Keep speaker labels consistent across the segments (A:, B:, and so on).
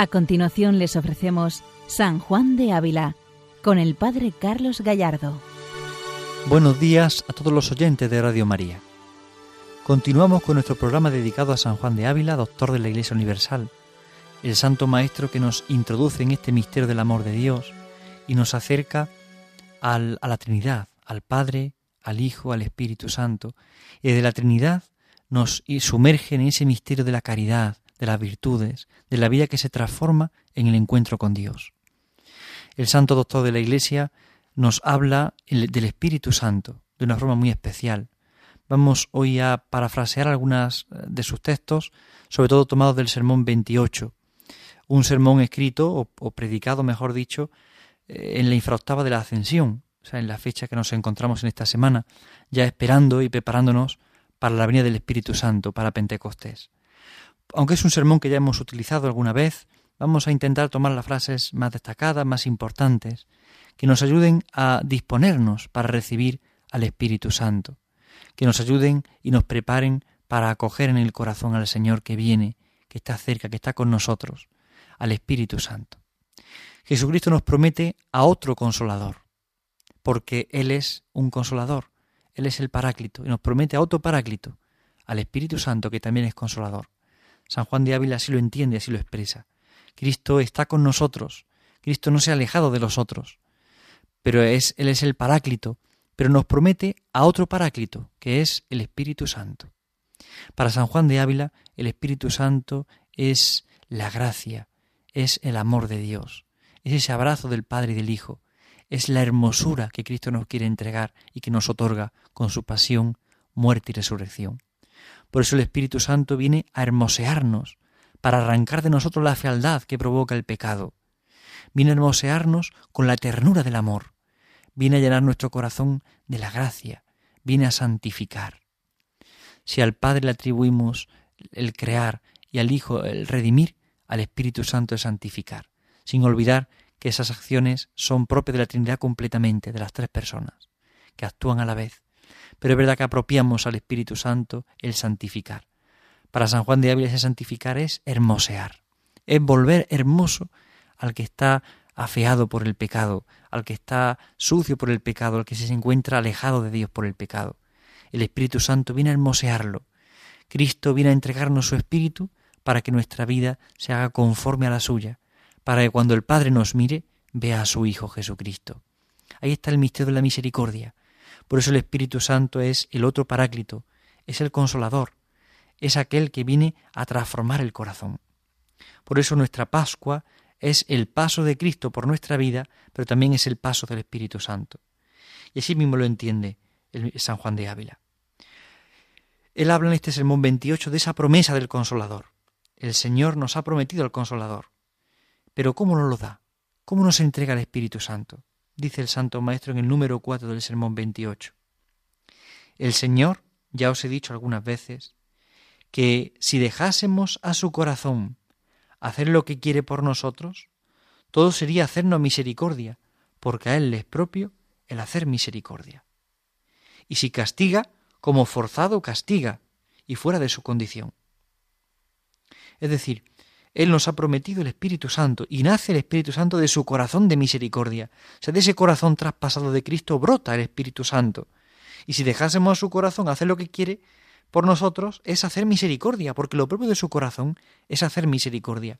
A: A continuación les ofrecemos San Juan de Ávila con el Padre Carlos Gallardo.
B: Buenos días a todos los oyentes de Radio María. Continuamos con nuestro programa dedicado a San Juan de Ávila, doctor de la Iglesia Universal, el Santo Maestro que nos introduce en este misterio del amor de Dios y nos acerca a la Trinidad, al Padre, al Hijo, al Espíritu Santo, y de la Trinidad nos sumerge en ese misterio de la caridad, de las virtudes, de la vida que se transforma en el encuentro con Dios. El santo doctor de la Iglesia nos habla del Espíritu Santo de una forma muy especial. Vamos hoy a parafrasear algunas eh, de sus textos, sobre todo tomados del Sermón 28, un sermón escrito o, o predicado, mejor dicho, eh, en la infraoctava de la Ascensión, o sea, en la fecha que nos encontramos en esta semana, ya esperando y preparándonos para la venida del Espíritu Santo, para Pentecostés aunque es un sermón que ya hemos utilizado alguna vez, vamos a intentar tomar las frases más destacadas, más importantes, que nos ayuden a disponernos para recibir al Espíritu Santo, que nos ayuden y nos preparen para acoger en el corazón al Señor que viene, que está cerca, que está con nosotros, al Espíritu Santo. Jesucristo nos promete a otro consolador, porque Él es un consolador, Él es el Paráclito, y nos promete a otro Paráclito, al Espíritu Santo, que también es consolador. San Juan de Ávila así lo entiende, así lo expresa. Cristo está con nosotros, Cristo no se ha alejado de los otros, pero es, Él es el Paráclito, pero nos promete a otro Paráclito, que es el Espíritu Santo. Para San Juan de Ávila, el Espíritu Santo es la gracia, es el amor de Dios, es ese abrazo del Padre y del Hijo, es la hermosura que Cristo nos quiere entregar y que nos otorga con su pasión, muerte y resurrección. Por eso el Espíritu Santo viene a hermosearnos, para arrancar de nosotros la fealdad que provoca el pecado. Viene a hermosearnos con la ternura del amor. Viene a llenar nuestro corazón de la gracia. Viene a santificar. Si al Padre le atribuimos el crear y al Hijo el redimir, al Espíritu Santo el santificar, sin olvidar que esas acciones son propias de la Trinidad completamente, de las tres personas, que actúan a la vez pero es verdad que apropiamos al Espíritu Santo el santificar. Para San Juan de Ávila ese santificar es hermosear, es volver hermoso al que está afeado por el pecado, al que está sucio por el pecado, al que se encuentra alejado de Dios por el pecado. El Espíritu Santo viene a hermosearlo. Cristo viene a entregarnos su Espíritu para que nuestra vida se haga conforme a la suya, para que cuando el Padre nos mire, vea a su Hijo Jesucristo. Ahí está el misterio de la misericordia. Por eso el Espíritu Santo es el otro paráclito, es el consolador, es aquel que viene a transformar el corazón. Por eso nuestra Pascua es el paso de Cristo por nuestra vida, pero también es el paso del Espíritu Santo. Y así mismo lo entiende San Juan de Ávila. Él habla en este sermón 28 de esa promesa del consolador. El Señor nos ha prometido al consolador. Pero ¿cómo nos lo da? ¿Cómo nos entrega el Espíritu Santo? Dice el Santo Maestro en el número 4 del Sermón 28. El Señor, ya os he dicho algunas veces, que si dejásemos a su corazón hacer lo que quiere por nosotros, todo sería hacernos misericordia, porque a Él le es propio el hacer misericordia. Y si castiga, como forzado castiga, y fuera de su condición. Es decir, él nos ha prometido el Espíritu Santo y nace el Espíritu Santo de su corazón de misericordia. O sea, de ese corazón traspasado de Cristo brota el Espíritu Santo. Y si dejásemos a su corazón hacer lo que quiere por nosotros, es hacer misericordia, porque lo propio de su corazón es hacer misericordia.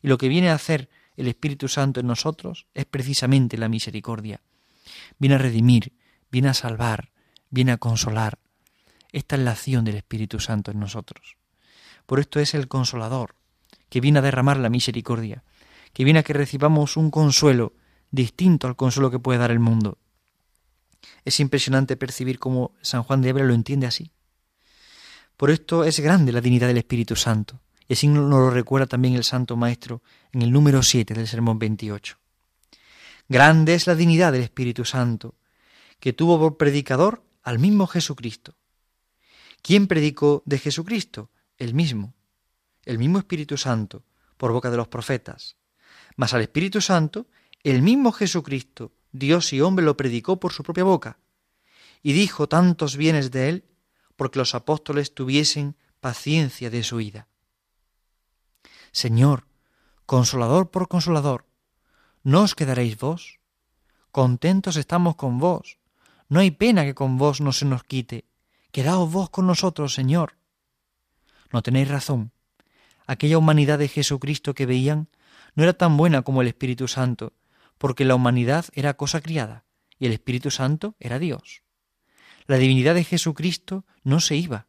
B: Y lo que viene a hacer el Espíritu Santo en nosotros es precisamente la misericordia. Viene a redimir, viene a salvar, viene a consolar. Esta es la acción del Espíritu Santo en nosotros. Por esto es el consolador, que viene a derramar la misericordia, que viene a que recibamos un consuelo distinto al consuelo que puede dar el mundo. Es impresionante percibir cómo San Juan de Ávila lo entiende así. Por esto es grande la dignidad del Espíritu Santo, y así nos lo recuerda también el Santo Maestro en el número 7 del Sermón 28. Grande es la dignidad del Espíritu Santo, que tuvo por predicador al mismo Jesucristo. ¿Quién predicó de Jesucristo? El mismo, el mismo Espíritu Santo, por boca de los profetas. Mas al Espíritu Santo, el mismo Jesucristo, Dios y hombre, lo predicó por su propia boca, y dijo tantos bienes de él, porque los apóstoles tuviesen paciencia de su ida. Señor, consolador por consolador, ¿no os quedaréis vos? Contentos estamos con vos, no hay pena que con vos no se nos quite, quedaos vos con nosotros, Señor. No tenéis razón, aquella humanidad de Jesucristo que veían no era tan buena como el Espíritu Santo, porque la humanidad era cosa criada y el Espíritu Santo era Dios. La divinidad de Jesucristo no se iba,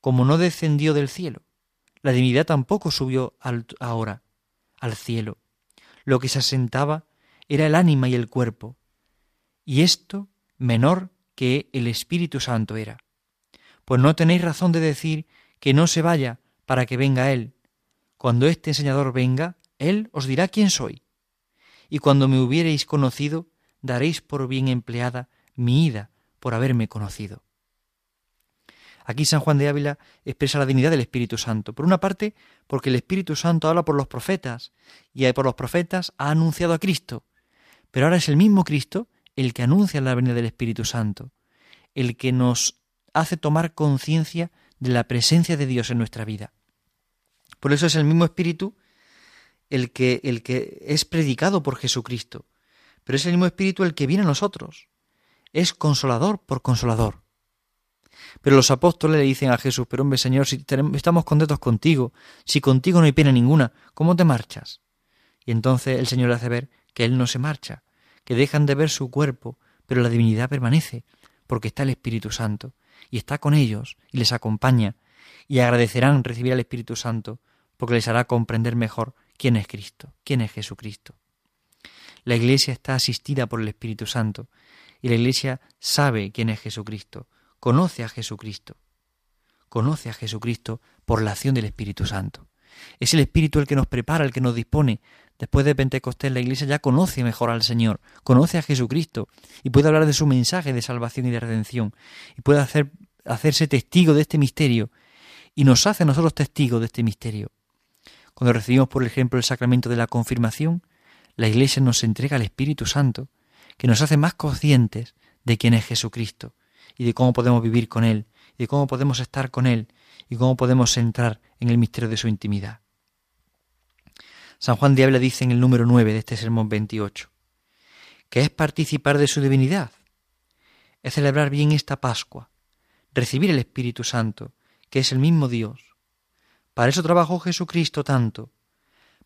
B: como no descendió del cielo. La divinidad tampoco subió ahora al cielo. Lo que se asentaba era el ánima y el cuerpo, y esto menor que el Espíritu Santo era. Pues no tenéis razón de decir que no se vaya para que venga Él. Cuando este enseñador venga, Él os dirá quién soy. Y cuando me hubiereis conocido, daréis por bien empleada mi ida por haberme conocido. Aquí San Juan de Ávila expresa la dignidad del Espíritu Santo. Por una parte, porque el Espíritu Santo habla por los profetas, y por los profetas ha anunciado a Cristo. Pero ahora es el mismo Cristo el que anuncia la venida del Espíritu Santo, el que nos hace tomar conciencia de la presencia de Dios en nuestra vida. Por eso es el mismo Espíritu el que, el que es predicado por Jesucristo, pero es el mismo Espíritu el que viene a nosotros. Es consolador por consolador. Pero los apóstoles le dicen a Jesús, pero hombre Señor, si estamos contentos contigo, si contigo no hay pena ninguna, ¿cómo te marchas? Y entonces el Señor le hace ver que Él no se marcha, que dejan de ver su cuerpo, pero la divinidad permanece, porque está el Espíritu Santo, y está con ellos, y les acompaña, y agradecerán recibir al Espíritu Santo, porque les hará comprender mejor quién es Cristo, quién es Jesucristo. La Iglesia está asistida por el Espíritu Santo, y la Iglesia sabe quién es Jesucristo, conoce a Jesucristo, conoce a Jesucristo por la acción del Espíritu Santo. Es el Espíritu el que nos prepara, el que nos dispone. Después de Pentecostés la Iglesia ya conoce mejor al Señor, conoce a Jesucristo y puede hablar de su mensaje de salvación y de redención y puede hacer, hacerse testigo de este misterio y nos hace a nosotros testigos de este misterio. Cuando recibimos, por ejemplo, el sacramento de la confirmación, la Iglesia nos entrega al Espíritu Santo, que nos hace más conscientes de quién es Jesucristo y de cómo podemos vivir con Él, y de cómo podemos estar con Él y cómo podemos entrar en el misterio de su intimidad. San Juan de dice en el número 9 de este sermón 28, que es participar de su divinidad, es celebrar bien esta Pascua, recibir el Espíritu Santo, que es el mismo Dios. Para eso trabajó Jesucristo tanto,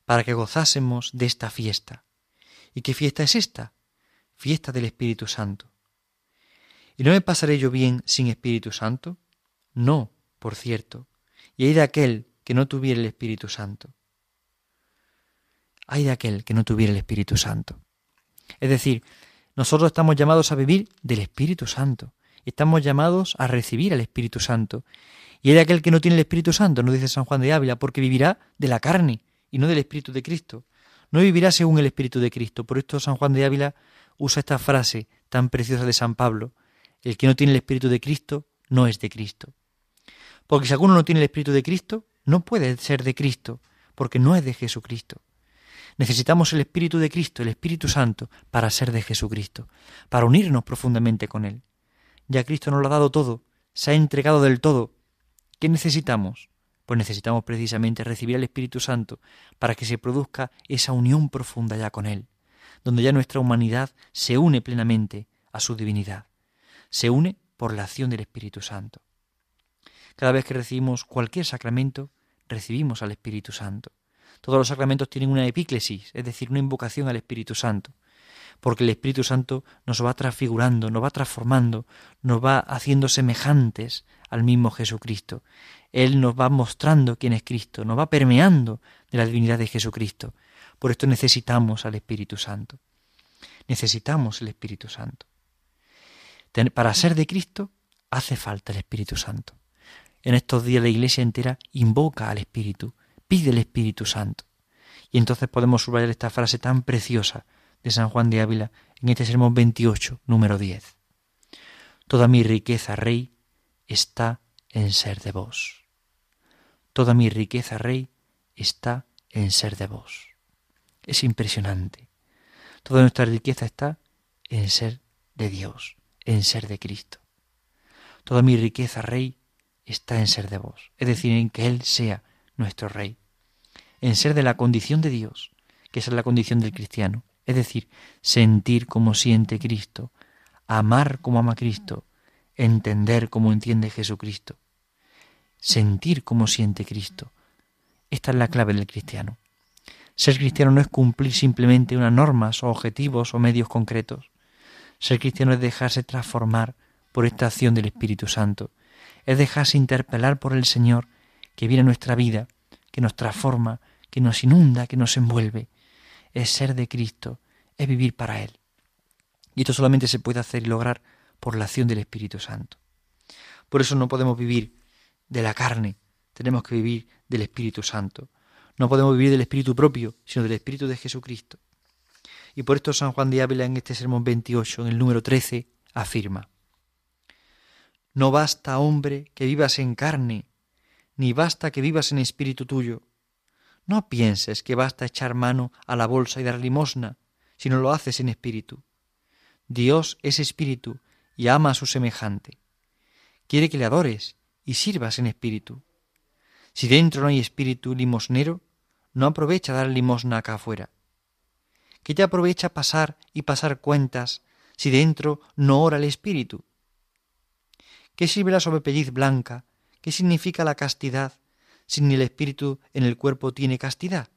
B: para que gozásemos de esta fiesta. ¿Y qué fiesta es esta? Fiesta del Espíritu Santo. ¿Y no me pasaré yo bien sin Espíritu Santo? No, por cierto. Y hay de aquel que no tuviera el Espíritu Santo. Hay de aquel que no tuviera el Espíritu Santo. Es decir, nosotros estamos llamados a vivir del Espíritu Santo. Estamos llamados a recibir al Espíritu Santo. Y de aquel que no tiene el Espíritu Santo, nos dice San Juan de Ávila, porque vivirá de la carne y no del Espíritu de Cristo. No vivirá según el Espíritu de Cristo. Por esto San Juan de Ávila usa esta frase tan preciosa de San Pablo. El que no tiene el Espíritu de Cristo no es de Cristo. Porque si alguno no tiene el Espíritu de Cristo, no puede ser de Cristo, porque no es de Jesucristo. Necesitamos el Espíritu de Cristo, el Espíritu Santo, para ser de Jesucristo, para unirnos profundamente con Él. Ya Cristo nos lo ha dado todo, se ha entregado del todo. ¿Qué necesitamos? Pues necesitamos precisamente recibir el Espíritu Santo para que se produzca esa unión profunda ya con Él, donde ya nuestra humanidad se une plenamente a su divinidad, se une por la acción del Espíritu Santo. Cada vez que recibimos cualquier sacramento, recibimos al Espíritu Santo. Todos los sacramentos tienen una epíclesis, es decir, una invocación al Espíritu Santo, porque el Espíritu Santo nos va transfigurando, nos va transformando, nos va haciendo semejantes al mismo Jesucristo. Él nos va mostrando quién es Cristo, nos va permeando de la divinidad de Jesucristo. Por esto necesitamos al Espíritu Santo. Necesitamos el Espíritu Santo. Para ser de Cristo hace falta el Espíritu Santo. En estos días la iglesia entera invoca al Espíritu, pide el Espíritu Santo. Y entonces podemos subrayar esta frase tan preciosa de San Juan de Ávila en este sermón 28, número 10. Toda mi riqueza, Rey, está en ser de vos. Toda mi riqueza, Rey, está en ser de vos. Es impresionante. Toda nuestra riqueza está en ser de Dios, en ser de Cristo. Toda mi riqueza, Rey, está en ser de vos, es decir, en que Él sea nuestro Rey, en ser de la condición de Dios, que esa es la condición del cristiano, es decir, sentir como siente Cristo, amar como ama Cristo, entender como entiende Jesucristo, sentir como siente Cristo. Esta es la clave del cristiano. Ser cristiano no es cumplir simplemente unas normas o objetivos o medios concretos. Ser cristiano es dejarse transformar por esta acción del Espíritu Santo, es dejarse interpelar por el Señor que viene a nuestra vida, que nos transforma, que nos inunda, que nos envuelve. Es ser de Cristo, es vivir para Él. Y esto solamente se puede hacer y lograr por la acción del Espíritu Santo. Por eso no podemos vivir de la carne, tenemos que vivir del Espíritu Santo. No podemos vivir del Espíritu propio, sino del Espíritu de Jesucristo. Y por esto San Juan de Ávila en este sermón 28, en el número 13, afirma, No basta, hombre, que vivas en carne, ni basta que vivas en espíritu tuyo. No pienses que basta echar mano a la bolsa y dar limosna, si no lo haces en espíritu. Dios es espíritu y ama a su semejante. Quiere que le adores y sirvas en espíritu. Si dentro no hay espíritu limosnero, no aprovecha dar limosna acá afuera. ¿Qué te aprovecha pasar y pasar cuentas si dentro no ora el espíritu? ¿Qué sirve la sobrepelliz blanca? ¿Qué significa la castidad si ni el espíritu en el cuerpo tiene castidad?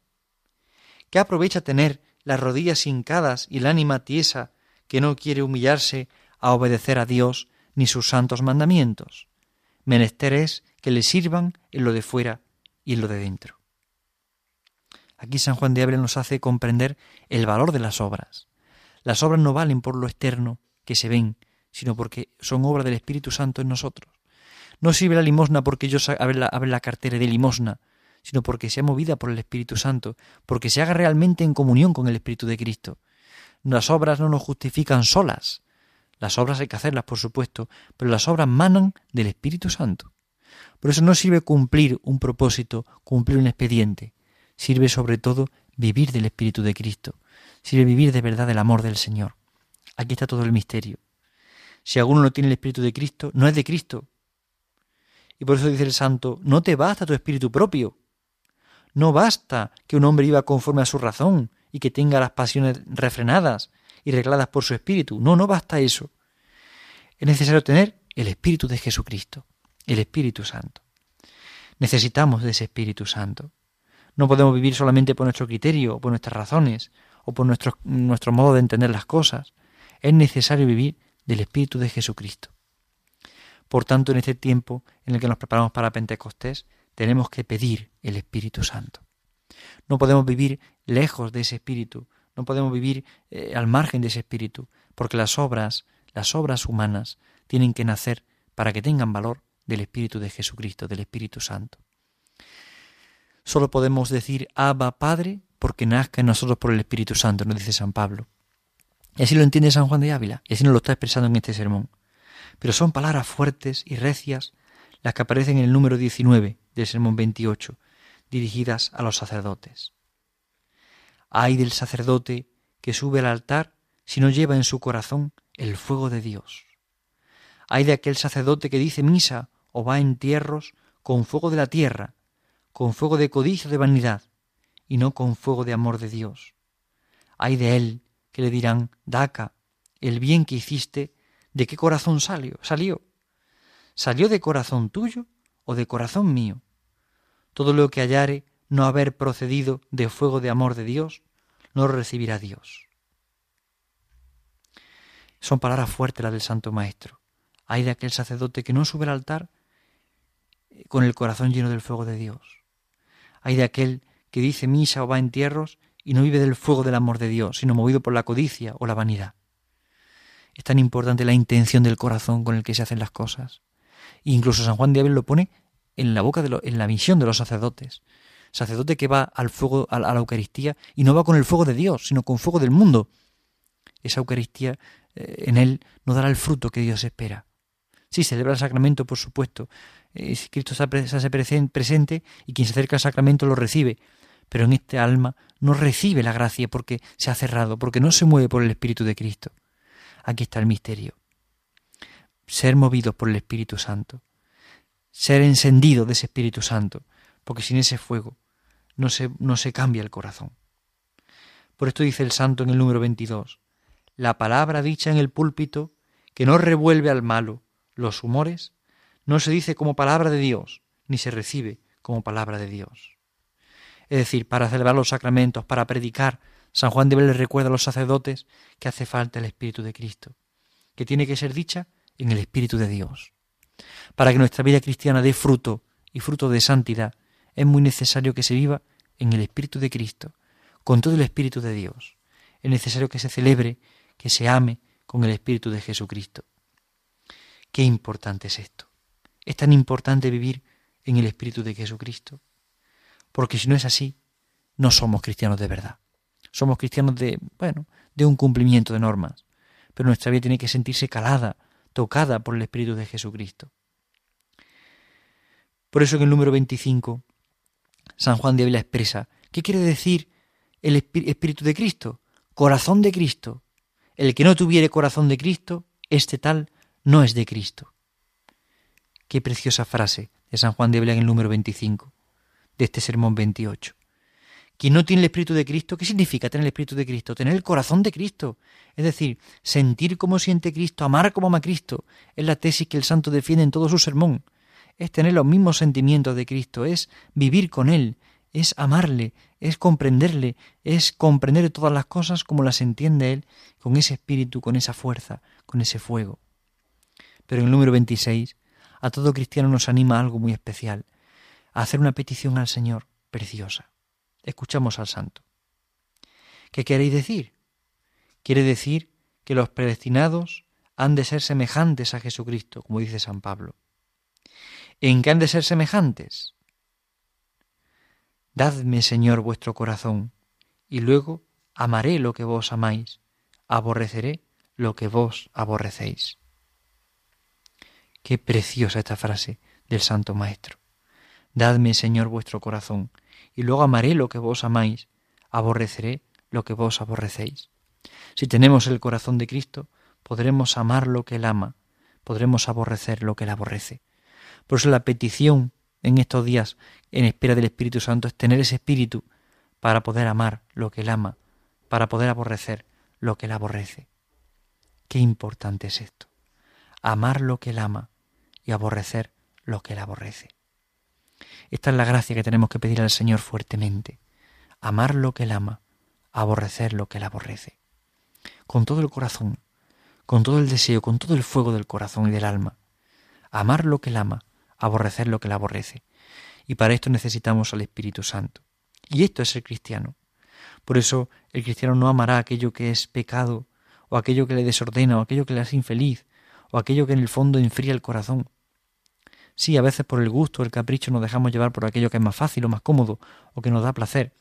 B: ¿Qué aprovecha tener las rodillas hincadas y el ánima tiesa que no quiere humillarse a obedecer a Dios ni sus santos mandamientos. Menester es que le sirvan en lo de fuera y en lo de dentro. Aquí San Juan de Ávila nos hace comprender el valor de las obras. Las obras no valen por lo externo que se ven, sino porque son obra del Espíritu Santo en nosotros. No sirve la limosna porque yo abre la, la cartera de limosna, sino porque sea movida por el Espíritu Santo, porque se haga realmente en comunión con el Espíritu de Cristo. Las obras no nos justifican solas. Las obras hay que hacerlas, por supuesto, pero las obras manan del Espíritu Santo. Por eso no sirve cumplir un propósito, cumplir un expediente. Sirve sobre todo vivir del Espíritu de Cristo. Sirve vivir de verdad el amor del Señor. Aquí está todo el misterio. Si alguno no tiene el Espíritu de Cristo, no es de Cristo. Y por eso dice el santo, no te basta tu espíritu propio, no basta que un hombre viva conforme a su razón y que tenga las pasiones refrenadas y regladas por su espíritu. No, no basta eso. Es necesario tener el Espíritu de Jesucristo, el Espíritu Santo. Necesitamos de ese Espíritu Santo. No podemos vivir solamente por nuestro criterio, por nuestras razones, o por nuestro, nuestro modo de entender las cosas. Es necesario vivir del Espíritu de Jesucristo. Por tanto, en este tiempo en el que nos preparamos para Pentecostés, tenemos que pedir el Espíritu Santo. No podemos vivir lejos de ese Espíritu, no podemos vivir eh, al margen de ese Espíritu, porque las obras, las obras humanas, tienen que nacer para que tengan valor del Espíritu de Jesucristo, del Espíritu Santo. Solo podemos decir Abba Padre porque nazca en nosotros por el Espíritu Santo, nos dice San Pablo. Y así lo entiende San Juan de Ávila, y así nos lo está expresando en este sermón. Pero son palabras fuertes y recias las que aparecen en el número 19 del sermón 28, dirigidas a los sacerdotes. Ay del sacerdote que sube al altar si no lleva en su corazón el fuego de Dios. Ay de aquel sacerdote que dice misa o va en entierros con fuego de la tierra, con fuego de codicia de vanidad, y no con fuego de amor de Dios. Ay de él que le dirán, Daca, el bien que hiciste, ¿de qué corazón salió? ¿Salió? ¿Salió de corazón tuyo o de corazón mío? Todo lo que hallare no haber procedido de fuego de amor de Dios, no recibirá Dios. Son palabras fuertes las del Santo Maestro. Hay de aquel sacerdote que no sube al altar eh, con el corazón lleno del fuego de Dios. Hay de aquel que dice misa o va a entierros y no vive del fuego del amor de Dios, sino movido por la codicia o la vanidad. Es tan importante la intención del corazón con el que se hacen las cosas. incluso San Juan de Abel lo pone en la boca de en la misión de los sacerdotes. Sacerdote que va al fuego, a la Eucaristía, y no va con el fuego de Dios, sino con fuego del mundo. Esa Eucaristía eh, en él no dará el fruto que Dios espera. Sí, celebra el sacramento, por supuesto. Cristo se hace presente y quien se acerca al sacramento lo recibe. Pero en este alma no recibe la gracia porque se ha cerrado, porque no se mueve por el Espíritu de Cristo. Aquí está el misterio. Ser movido por el Espíritu Santo. Ser encendido de ese Espíritu Santo. Porque sin ese fuego no se, no se cambia el corazón. Por esto dice el santo en el número 22, la palabra dicha en el púlpito, que no revuelve al malo los humores, no se dice como palabra de Dios, ni se recibe como palabra de Dios. Es decir, para celebrar los sacramentos, para predicar, San Juan de Vélez recuerda a los sacerdotes que hace falta el Espíritu de Cristo, que tiene que ser dicha en el Espíritu de Dios. Para que nuestra vida cristiana dé fruto y fruto de santidad, es muy necesario que se viva en el Espíritu de Cristo, con todo el Espíritu de Dios. Es necesario que se celebre, que se ame con el Espíritu de Jesucristo. Qué importante es esto. Es tan importante vivir en el Espíritu de Jesucristo. Porque si no es así, no somos cristianos de verdad. Somos cristianos de, bueno, de un cumplimiento de normas. Pero nuestra vida tiene que sentirse calada, tocada por el Espíritu de Jesucristo. Por eso en el número 25, San Juan de Ávila expresa, ¿qué quiere decir el Espíritu de Cristo? Corazón de Cristo. El que no tuviere corazón de Cristo, este tal no es de Cristo. Qué preciosa frase de San Juan de Ávila en el número 25 de este sermón 28. Quien no tiene el Espíritu de Cristo, ¿qué significa tener el Espíritu de Cristo? Tener el corazón de Cristo. Es decir, sentir como siente Cristo, amar como ama Cristo. Es la tesis que el santo defiende en todo su sermón. Es tener los mismos sentimientos de Cristo, es vivir con Él, es amarle, es comprenderle, es comprender todas las cosas como las entiende Él, con ese espíritu, con esa fuerza, con ese fuego. Pero en el número 26, a todo cristiano nos anima algo muy especial, a hacer una petición al Señor preciosa. Escuchamos al santo. ¿Qué queréis decir? Quiere decir que los predestinados han de ser semejantes a Jesucristo, como dice San Pablo. ¿En qué han de ser semejantes? Dadme, Señor, vuestro corazón, y luego amaré lo que vos amáis, aborreceré lo que vos aborrecéis. Qué preciosa esta frase del Santo Maestro. Dadme, Señor, vuestro corazón, y luego amaré lo que vos amáis, aborreceré lo que vos aborrecéis. Si tenemos el corazón de Cristo, podremos amar lo que Él ama, podremos aborrecer lo que Él aborrece. Por eso la petición en estos días, en espera del Espíritu Santo, es tener ese espíritu para poder amar lo que Él ama, para poder aborrecer lo que Él aborrece. Qué importante es esto. Amar lo que Él ama y aborrecer lo que Él aborrece. Esta es la gracia que tenemos que pedir al Señor fuertemente. Amar lo que Él ama, aborrecer lo que Él aborrece. Con todo el corazón, con todo el deseo, con todo el fuego del corazón y del alma. Amar lo que Él ama, aborrecer lo que Él aborrece. Y para esto necesitamos al Espíritu Santo. Y esto es el cristiano. Por eso el cristiano no amará aquello que es pecado, o aquello que le desordena, o aquello que le hace infeliz, o aquello que en el fondo enfría el corazón. Sí, a veces por el gusto, el capricho nos dejamos llevar por aquello que es más fácil o más cómodo o que nos da placer,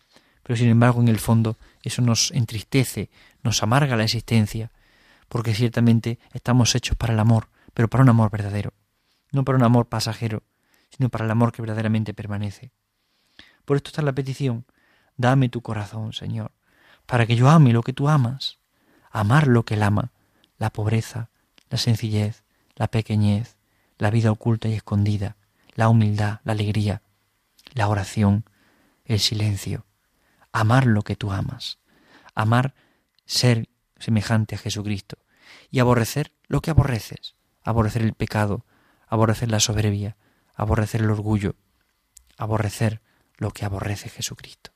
B: pero sin embargo en el fondo eso nos entristece, nos amarga la existencia, porque ciertamente estamos hechos para el amor, pero para un amor verdadero, no para un amor pasajero, sino para el amor que verdaderamente permanece. Por esto está la petición, dame tu corazón, Señor, para que yo ame lo que tú amas, amar lo que él ama, la pobreza, la sencillez, la pequeñez, la vida oculta y escondida, la humildad, la alegría, la oración, el silencio, amar lo que tú amas, amar ser semejante a Jesucristo. Y aborrecer lo que aborreces, aborrecer el pecado, aborrecer la soberbia, aborrecer el orgullo, aborrecer lo que aborrece Jesucristo.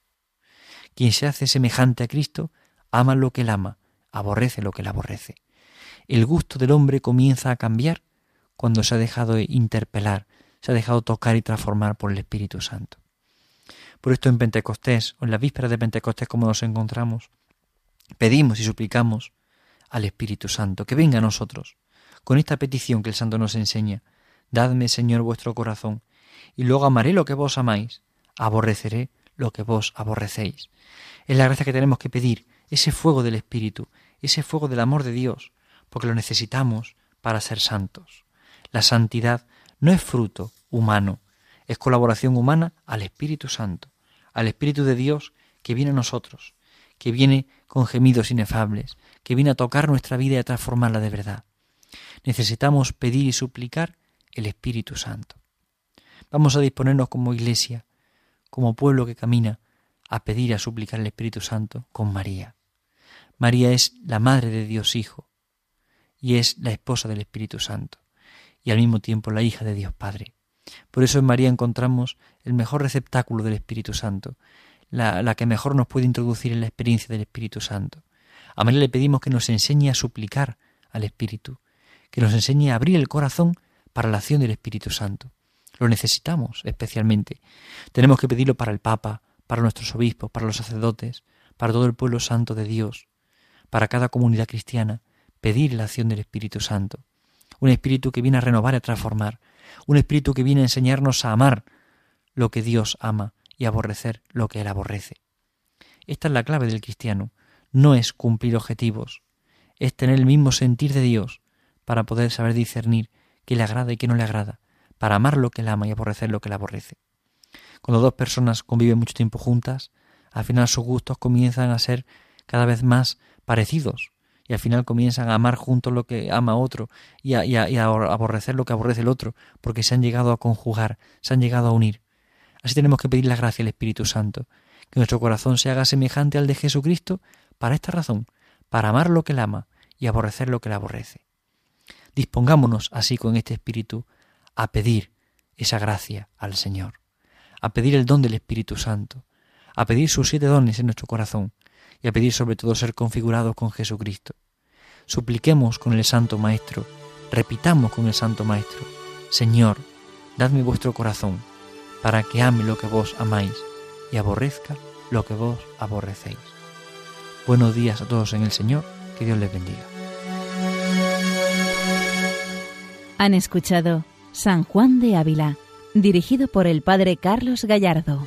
B: Quien se hace semejante a Cristo ama lo que él ama, aborrece lo que él aborrece. El gusto del hombre comienza a cambiar cuando se ha dejado interpelar, se ha dejado tocar y transformar por el Espíritu Santo. Por esto en Pentecostés, o en la víspera de Pentecostés como nos encontramos, pedimos y suplicamos al Espíritu Santo que venga a nosotros, con esta petición que el Santo nos enseña, Dadme, Señor, vuestro corazón, y luego amaré lo que vos amáis, aborreceré lo que vos aborrecéis. Es la gracia que tenemos que pedir, ese fuego del Espíritu, ese fuego del amor de Dios, porque lo necesitamos para ser santos. La santidad no es fruto humano, es colaboración humana al Espíritu Santo, al Espíritu de Dios que viene a nosotros, que viene con gemidos inefables, que viene a tocar nuestra vida y a transformarla de verdad. Necesitamos pedir y suplicar el Espíritu Santo. Vamos a disponernos como iglesia, como pueblo que camina, a pedir y a suplicar al Espíritu Santo con María. María es la Madre de Dios Hijo y es la esposa del Espíritu Santo y al mismo tiempo la hija de Dios Padre. Por eso en María encontramos el mejor receptáculo del Espíritu Santo, la, la, que mejor nos puede introducir en la experiencia del Espíritu Santo. A María le pedimos que nos enseñe a suplicar al Espíritu, que nos enseñe a abrir el corazón para la acción del Espíritu Santo. Lo necesitamos especialmente. Tenemos que pedirlo para el Papa, para nuestros obispos, para los sacerdotes, para todo el pueblo santo de Dios, para cada comunidad cristiana, pedir la acción del Espíritu Santo. Un Espíritu que viene a renovar y a transformar. Un Espíritu que viene a enseñarnos a amar lo que Dios ama y aborrecer lo que Él aborrece. Esta es la clave del cristiano. No es cumplir objetivos, es tener el mismo sentir de Dios para poder saber discernir qué le agrada y qué no le agrada, para amar lo que le ama y aborrecer lo que le aborrece. Cuando dos personas conviven mucho tiempo juntas, al final sus gustos comienzan a ser cada vez más parecidos y al final comienzan a amar juntos lo que ama otro y a, aborrecer lo que aborrece el otro porque se han llegado a conjugar, se han llegado a unir. Así tenemos que pedir la gracia al Espíritu Santo, que nuestro corazón se haga semejante al de Jesucristo para esta razón, para amar lo que él ama y aborrecer lo que le aborrece. Dispongámonos así con este Espíritu a pedir esa gracia al Señor, a pedir el don del Espíritu Santo, a pedir sus siete dones en nuestro corazón, y a pedir sobre todo ser configurados con Jesucristo. Supliquemos con el Santo Maestro, repitamos con el Santo Maestro, Señor, dadme vuestro corazón, para que ame lo que vos amáis y aborrezca lo que vos aborrecéis. Buenos días a todos en el Señor, que Dios les bendiga.
A: Han escuchado San Juan de Ávila, dirigido por el Padre Carlos Gallardo.